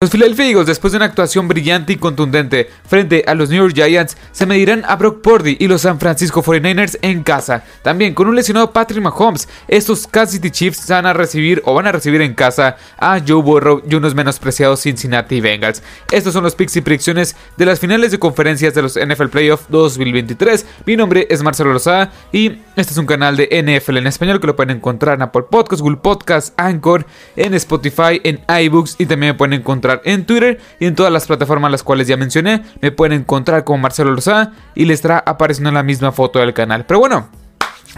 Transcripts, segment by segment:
Los Philadelphia Eagles, después de una actuación brillante y contundente frente a los New York Giants, se medirán a Brock Purdy y los San Francisco 49ers en casa. También con un lesionado Patrick Mahomes, estos Kansas City Chiefs van a recibir o van a recibir en casa a Joe Burrow y unos menospreciados Cincinnati Bengals. Estos son los picks y predicciones de las finales de conferencias de los NFL Playoff 2023. Mi nombre es Marcelo Lozada y este es un canal de NFL en español que lo pueden encontrar en Apple Podcasts, Google Podcasts, Anchor, en Spotify, en iBooks y también me pueden encontrar en Twitter y en todas las plataformas las cuales ya mencioné. Me pueden encontrar como Marcelo Lozada y les estará apareciendo la misma foto del canal. Pero bueno,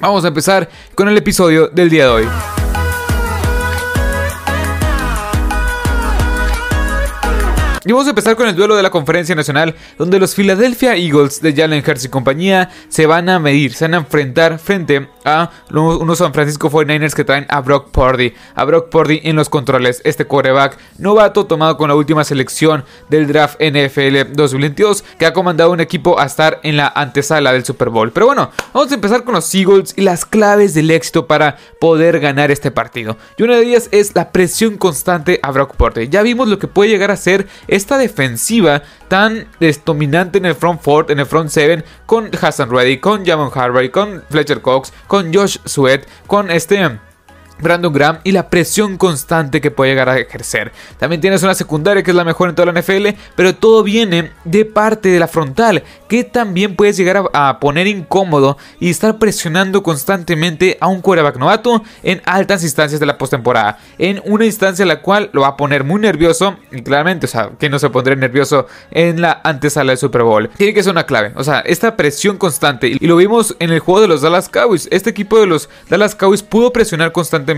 vamos a empezar con el episodio del día de hoy. Y vamos a empezar con el duelo de la conferencia nacional, donde los Philadelphia Eagles de Jalen Hurts y compañía se van a medir, se van a enfrentar frente a unos San Francisco 49ers que traen a Brock Purdy. A Brock Purdy en los controles, este quarterback novato tomado con la última selección del draft NFL 2022, que ha comandado un equipo a estar en la antesala del Super Bowl. Pero bueno, vamos a empezar con los Eagles y las claves del éxito para poder ganar este partido. Y una de ellas es la presión constante a Brock Purdy. Ya vimos lo que puede llegar a ser esta defensiva tan dominante en el front four, en el front seven, con Hassan Reddy, con Jamon Harvey, con Fletcher Cox, con Josh Sweat, con este Brandon Graham y la presión constante que puede llegar a ejercer. También tienes una secundaria que es la mejor en toda la NFL, pero todo viene de parte de la frontal, que también puedes llegar a, poner incómodo y estar presionando constantemente a un quarterback novato en altas instancias de la postemporada. En una instancia la cual lo va a poner muy nervioso, y claramente, o sea, que no se pondría nervioso en la antesala del Super Bowl. Tiene que ser una clave, o sea, esta presión constante, y lo vimos en el juego de los Dallas Cowboys. Este equipo de los Dallas Cowboys pudo presionar constantemente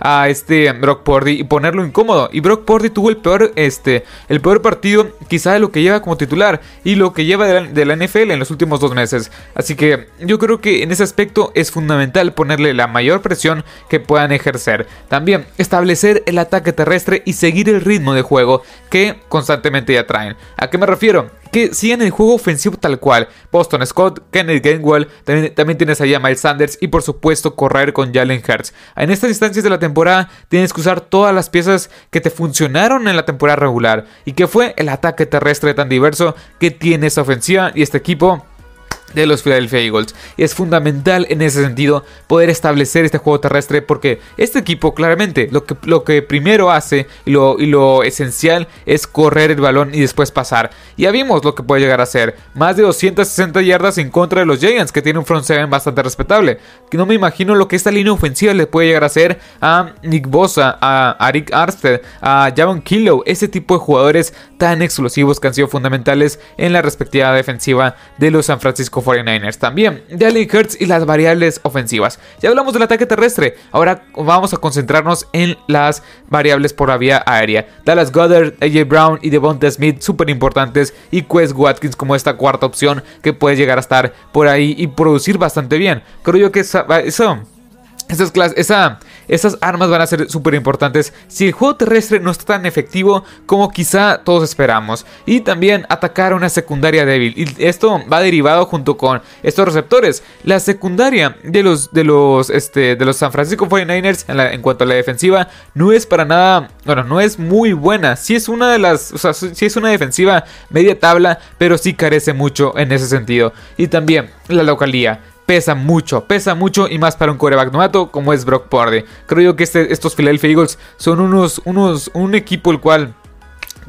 a este Brock Purdy y ponerlo incómodo. Y Brock Purdy tuvo el peor, este, el peor partido quizá de lo que lleva como titular y lo que lleva de la, NFL en los últimos dos meses. Así que yo creo que en ese aspecto es fundamental ponerle la mayor presión que puedan ejercer. También establecer el ataque terrestre y seguir el ritmo de juego que constantemente ya traen. ¿A qué me refiero? Que siguen el juego ofensivo tal cual. Boston Scott, Kenneth Gainwell, también, tienes ahí a Miles Sanders y por supuesto correr con Jalen Hurts. En estas instancias de la temporada tienes que usar todas las piezas que te funcionaron en la temporada regular y que fue el ataque terrestre tan diverso que tiene esta ofensiva y este equipo de los Philadelphia Eagles. Y es fundamental en ese sentido poder establecer este juego terrestre porque este equipo claramente lo que, lo que primero hace y lo, y lo esencial es correr el balón y después pasar. Ya vimos lo que puede llegar a hacer. Más de 260 yardas en contra de los Giants que tiene un front seven bastante respetable. Que no me imagino lo que esta línea ofensiva le puede llegar a hacer a Nick Bosa, a, Rick Armstead, a Javon Kilo. Ese tipo de jugadores tan explosivos que han sido fundamentales en la respectiva defensiva de los San Francisco 49ers. También de Allen Hurts y las variables ofensivas. Ya hablamos del ataque terrestre, ahora vamos a concentrarnos en las variables por la vía aérea. Dallas Goddard, AJ Brown y Devonta Smith, súper importantes. Y Quest Watkins como esta cuarta opción que puede llegar a estar por ahí y producir bastante bien. Creo yo que eso esas, esa, esas armas van a ser súper importantes si el juego terrestre no está tan efectivo como quizá todos esperamos. Y también atacar una secundaria débil. Y esto va derivado junto con estos receptores. La secundaria de los, de los, este, de los San Francisco 49ers en, en, cuanto a la defensiva no es para nada, bueno, no es muy buena. Sí es una de las, o sea, sí es una defensiva media tabla, pero sí carece mucho en ese sentido. Y también la localía pesa mucho, pesa mucho y más para un coreback novato como es Brock Purdy. Creo yo que este, estos Philadelphia Eagles son unos, unos, un equipo el cual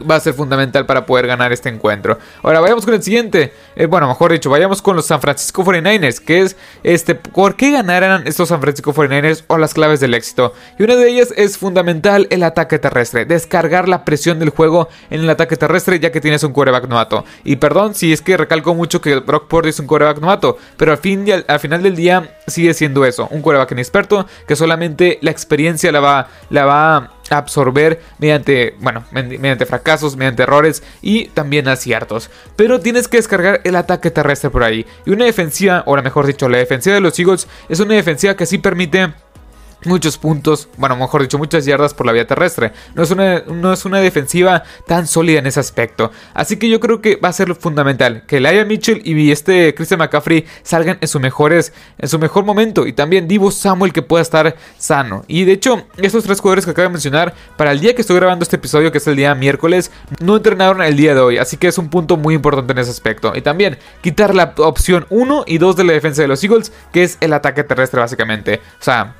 va a ser fundamental para poder ganar este encuentro. Ahora vayamos con el siguiente. Eh, bueno, mejor dicho, vayamos con los San Francisco 49ers, que es este, ¿por qué ganarán estos San Francisco 49ers o las claves del éxito? Y una de ellas es fundamental el ataque terrestre, descargar la presión del juego en el ataque terrestre ya que tienes un quarterback novato. Y perdón si es que recalco mucho que Brock Purdy es un quarterback novato, pero al, fin al, final del día sigue siendo eso, un quarterback inexperto que solamente la experiencia la va, la va absorber mediante, bueno, mediante fracasos, mediante errores y también aciertos. Pero tienes que descargar el ataque terrestre por ahí. Y una defensiva, o mejor dicho, la defensiva de los Eagles es una defensiva que sí permite muchos puntos, bueno, mejor dicho, muchas yardas por la vía terrestre. No es, una, no es una defensiva tan sólida en ese aspecto. Así que yo creo que va a ser fundamental que Laia Mitchell y este Christian McCaffrey salgan en su, mejores, en su mejor momento. Y también Divo Samuel que pueda estar sano. Y de hecho, estos tres jugadores que acabo de mencionar, para el día que estoy grabando este episodio, que es el día miércoles, no entrenaron el día de hoy. Así que es un punto muy importante en ese aspecto. Y también quitar la opción 1 y 2 de la defensa de los Eagles, que es el ataque terrestre básicamente. O sea,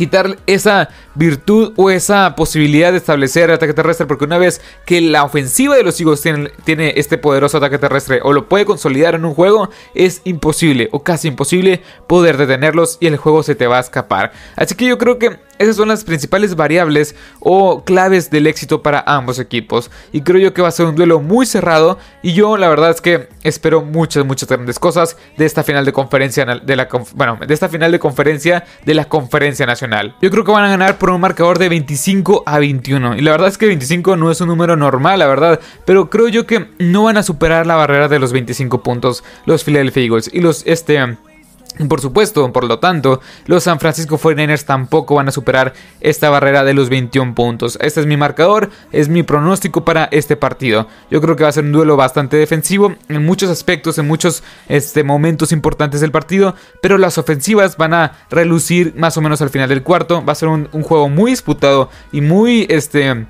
quitar esa virtud o esa posibilidad de establecer ataque terrestre, porque una vez que la ofensiva de los Eagles tiene, tiene, este poderoso ataque terrestre o lo puede consolidar en un juego, es imposible o casi imposible poder detenerlos y el juego se te va a escapar. Así que yo creo que esas son las principales variables o claves del éxito para ambos equipos. Y creo yo que va a ser un duelo muy cerrado. Y yo la verdad es que espero muchas, muchas grandes cosas de esta final de conferencia de la bueno, de esta final de conferencia de la conferencia nacional. Yo creo que van a ganar por un marcador de 25 a 21. Y la verdad es que 25 no es un número normal, la verdad. Pero creo yo que no van a superar la barrera de los 25 puntos los Philadelphia Eagles. Y los este por supuesto, por lo tanto, los San Francisco 49ers tampoco van a superar esta barrera de los 21 puntos. Este es mi marcador, es mi pronóstico para este partido. Yo creo que va a ser un duelo bastante defensivo en muchos aspectos, en muchos este, momentos importantes del partido, pero las ofensivas van a relucir más o menos al final del cuarto. Va a ser un, un juego muy disputado y muy este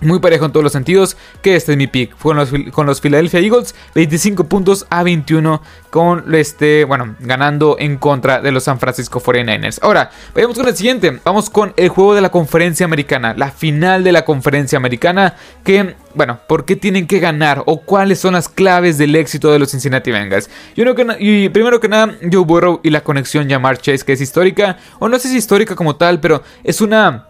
muy parejo en todos los sentidos, que este es mi pick. Con los, con los Philadelphia Eagles, 25 puntos a 21, con este, bueno, ganando en contra de los San Francisco 49ers. Ahora, vayamos con el siguiente. Vamos con el juego de la conferencia americana, la final de la conferencia americana, que, bueno, ¿por qué tienen que ganar? ¿O cuáles son las claves del éxito de los Cincinnati Bengals? Yo no que, y primero que nada, Joe Burrow y la conexión Jamar Chase, que es histórica, o no sé si histórica como tal, pero es una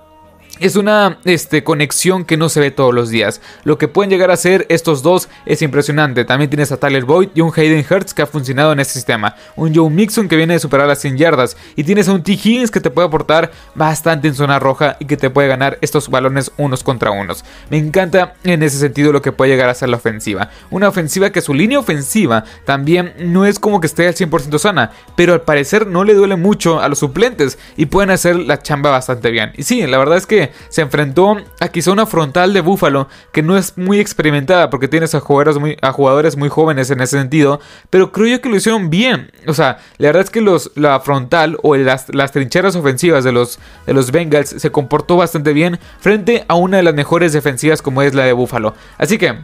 es una este, conexión que no se ve todos los días. Lo que pueden llegar a hacer estos dos es impresionante. También tienes a Tyler Boyd y un Hayden Hurts que ha funcionado en este sistema. Un Joe Mixon que viene de superar las 100 yardas. Y tienes a un T. Higgins que te puede aportar bastante en zona roja y que te puede ganar estos balones unos contra unos. Me encanta en ese sentido lo que puede llegar a ser la ofensiva. Una ofensiva que su línea ofensiva también no es como que esté al 100% sana. Pero al parecer no le duele mucho a los suplentes y pueden hacer la chamba bastante bien. Y sí, la verdad es que se enfrentó a quizá una frontal de Búfalo que no es muy experimentada porque tienes a jugadores muy, a jugadores muy jóvenes en ese sentido, pero creo yo que lo hicieron bien. O sea, la verdad es que los, la frontal o las, las trincheras ofensivas de los, de los Bengals se comportó bastante bien frente a una de las mejores defensivas como es la de Búfalo. Así que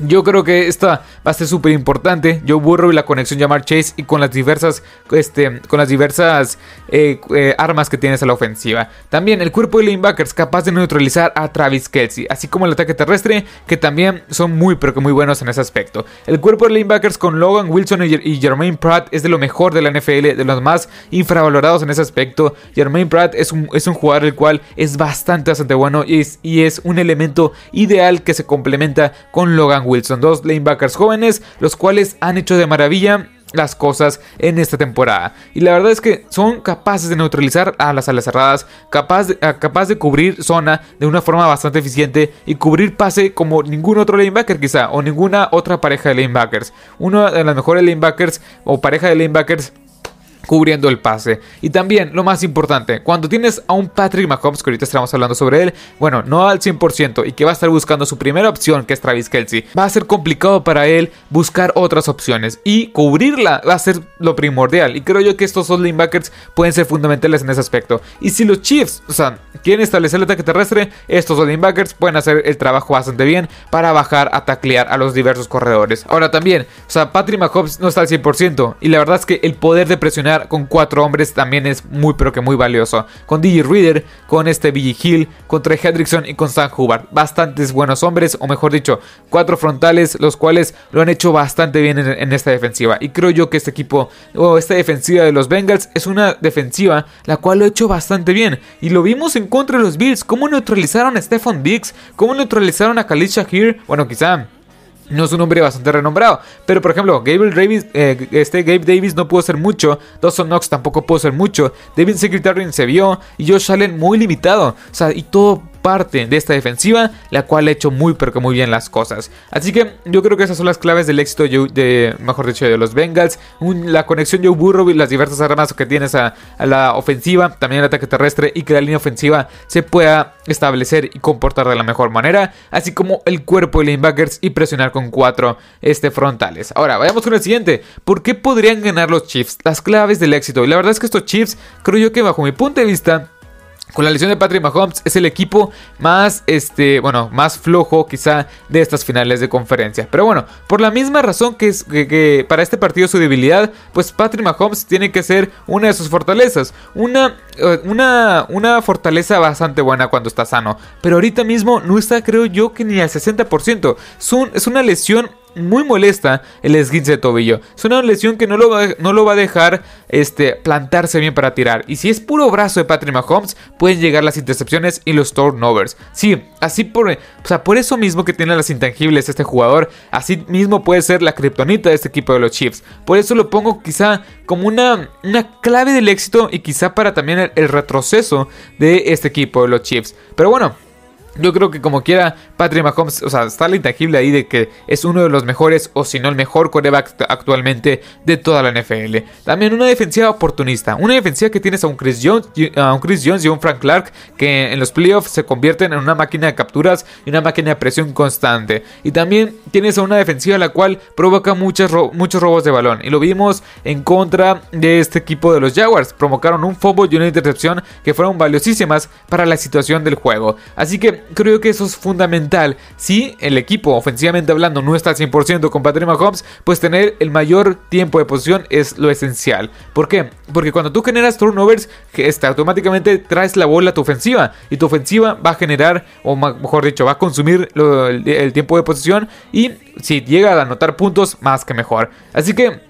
yo creo que esta va a ser súper importante. Yo burro y la conexión llamar Chase y con las diversas, este, con las diversas eh, eh, armas que tienes a la ofensiva. También el cuerpo de linebackers capaz de neutralizar a Travis Kelsey, así como el ataque terrestre, que también son muy pero que muy buenos en ese aspecto. El cuerpo de linebackers con Logan Wilson y, Jermaine Pratt es de lo mejor de la NFL, de los más infravalorados en ese aspecto. Jermaine Pratt es un, es un jugador el cual es bastante, bastante bueno y es, y es un elemento ideal que se complementa con Logan Wilson, dos lanebackers jóvenes, los cuales han hecho de maravilla las cosas en esta temporada. Y la verdad es que son capaces de neutralizar a las alas cerradas, capaz de, capaz de cubrir zona de una forma bastante eficiente y cubrir pase como ningún otro lanebacker quizá, o ninguna otra pareja de lanebackers. Uno de las mejores lanebackers o pareja de lanebackers cubriendo el pase. Y también, lo más importante, cuando tienes a un Patrick Mahomes, que ahorita estamos hablando sobre él, bueno, no al 100% y que va a estar buscando su primera opción, que es Travis Kelsey, va a ser complicado para él buscar otras opciones y cubrirla va a ser lo primordial. Y creo yo que estos dos linebackers pueden ser fundamentales en ese aspecto. Y si los Chiefs, o sea, quieren establecer el ataque terrestre, estos dos linebackers pueden hacer el trabajo bastante bien para bajar a taclear a los diversos corredores. Ahora también, o sea, Patrick Mahomes no está al 100% y la verdad es que el poder de presionar con cuatro hombres también es muy pero que muy valioso. Con DJ Reader, con este Billy Hill, con Trey Hendrickson y con Sam Hubbard. Bastantes buenos hombres, o mejor dicho, cuatro frontales, los cuales lo han hecho bastante bien en, esta defensiva. Y creo yo que este equipo, o esta defensiva de los Bengals, es una defensiva la cual lo ha hecho bastante bien. Y lo vimos en contra de los Bills, cómo neutralizaron a Stephon Diggs, cómo neutralizaron a Khalid Shahir. Bueno, quizá no es un hombre bastante renombrado. Pero por ejemplo, Gabriel Davis, eh, este Gabe Davis no pudo ser mucho. Dawson Knox tampoco pudo ser mucho. David Secretary se vio. Y Josh Allen muy limitado. O sea, y todo parte de esta defensiva, la cual ha hecho muy pero que muy bien las cosas. Así que yo creo que esas son las claves del éxito de, mejor dicho, de los Bengals. la conexión Joe Burrow y las diversas armas que tienes a, la ofensiva, también el ataque terrestre y que la línea ofensiva se pueda establecer y comportar de la mejor manera, así como el cuerpo de linebackers y presionar con cuatro este, frontales. Ahora, vayamos con el siguiente. ¿Por qué podrían ganar los Chiefs? Las claves del éxito. Y la verdad es que estos Chiefs, creo yo que bajo mi punto de vista, con la lesión de Patrick Mahomes es el equipo más, este, bueno, más flojo quizá de estas finales de conferencia. Pero bueno, por la misma razón que, es, que, para este partido su debilidad, pues Patrick Mahomes tiene que ser una de sus fortalezas. Una, eh, una, una fortaleza bastante buena cuando está sano. Pero ahorita mismo no está, creo yo, que ni al 60%. es una lesión muy molesta el esguince de tobillo. Es una lesión que no lo va, no lo va a dejar este, plantarse bien para tirar. Y si es puro brazo de Patrick Mahomes, pueden llegar las intercepciones y los turnovers. Sí, así por, o sea, por eso mismo que tiene las intangibles este jugador, así mismo puede ser la kriptonita de este equipo de los Chiefs. Por eso lo pongo quizá como una, una clave del éxito y quizá para también el retroceso de este equipo de los Chiefs. Pero bueno, yo creo que como quiera, Patrick Mahomes, o sea, está la intangible ahí de que es uno de los mejores, o si no el mejor coreback actualmente de toda la NFL. También una defensiva oportunista, una defensiva que tienes a un Chris Jones, a un Chris Jones y un Frank Clark que en los playoffs se convierten en una máquina de capturas y una máquina de presión constante. Y también tienes a una defensiva la cual provoca muchos, muchos robos de balón. Y lo vimos en contra de este equipo de los Jaguars. Provocaron un fumble y una intercepción que fueron valiosísimas para la situación del juego. Así que creo que eso es fundamental. Si el equipo, ofensivamente hablando, no está al 100% con Patrick Mahomes, pues tener el mayor tiempo de posición es lo esencial. ¿Por qué? Porque cuando tú generas turnovers, este, automáticamente traes la bola a tu ofensiva. Y tu ofensiva va a generar, o mejor dicho, va a consumir el, tiempo de posición. Y si llega a anotar puntos, más que mejor. Así que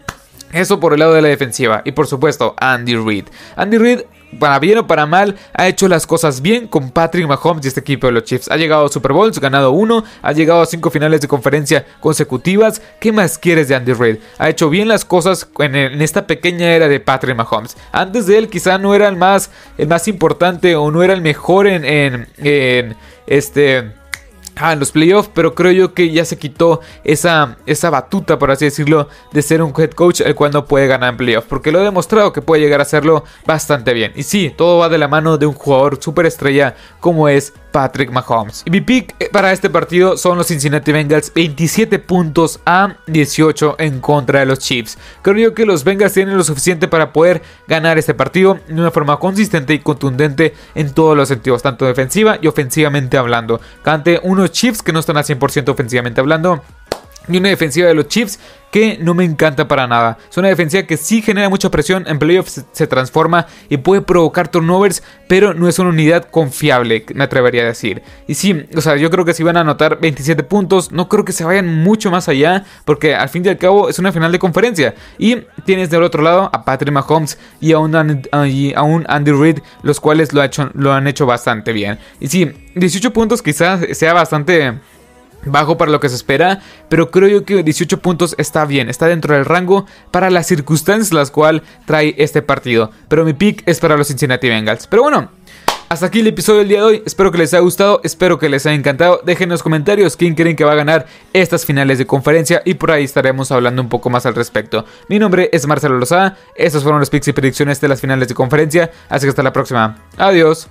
eso por el lado de la defensiva. Y por supuesto, Andy Reid. Andy Reid para bien o para mal, ha hecho las cosas bien con Patrick Mahomes y este equipo de los Chiefs. Ha llegado a Super Bowls, ganado uno, ha llegado a cinco finales de conferencia consecutivas. ¿Qué más quieres de Andy Reid? Ha hecho bien las cosas en, esta pequeña era de Patrick Mahomes. Antes de él quizá no era el más, el más importante o no era el mejor en, en, en este ah, en los playoffs, pero creo yo que ya se quitó esa, esa batuta, por así decirlo, de ser un head coach el cual no puede ganar en playoffs, porque lo he demostrado que puede llegar a hacerlo bastante bien. Y sí, todo va de la mano de un jugador superestrella como es Patrick Mahomes. Y mi pick eh, para este partido son los Cincinnati Bengals, 27 puntos a 18 en contra de los Chiefs. Creo yo que los Bengals tienen lo suficiente para poder ganar este partido de una forma consistente y contundente en todos los sentidos, tanto defensiva y ofensivamente hablando. Ante unos Chiefs que no están al 100% ofensivamente hablando y una defensiva de los Chiefs que no me encanta para nada. Es una defensiva que sí genera mucha presión, en playoffs se, transforma y puede provocar turnovers, pero no es una unidad confiable, me atrevería a decir. Y sí, o sea, yo creo que si van a anotar 27 puntos, no creo que se vayan mucho más allá, porque al fin y al cabo es una final de conferencia. Y tienes del otro lado a Patrick Mahomes y a un, Andy Reid, los cuales lo, ha lo han hecho bastante bien. Y sí, 18 puntos quizás sea bastante bajo para lo que se espera, pero creo yo que 18 puntos está bien, está dentro del rango para las circunstancias las cuales trae este partido. Pero mi pick es para los Cincinnati Bengals. Pero bueno, hasta aquí el episodio del día de hoy. Espero que les haya gustado, espero que les haya encantado. Dejen en los comentarios quién creen que va a ganar estas finales de conferencia y por ahí estaremos hablando un poco más al respecto. Mi nombre es Marcelo Lozada, estos fueron los picks y predicciones de las finales de conferencia, así que hasta la próxima. Adiós.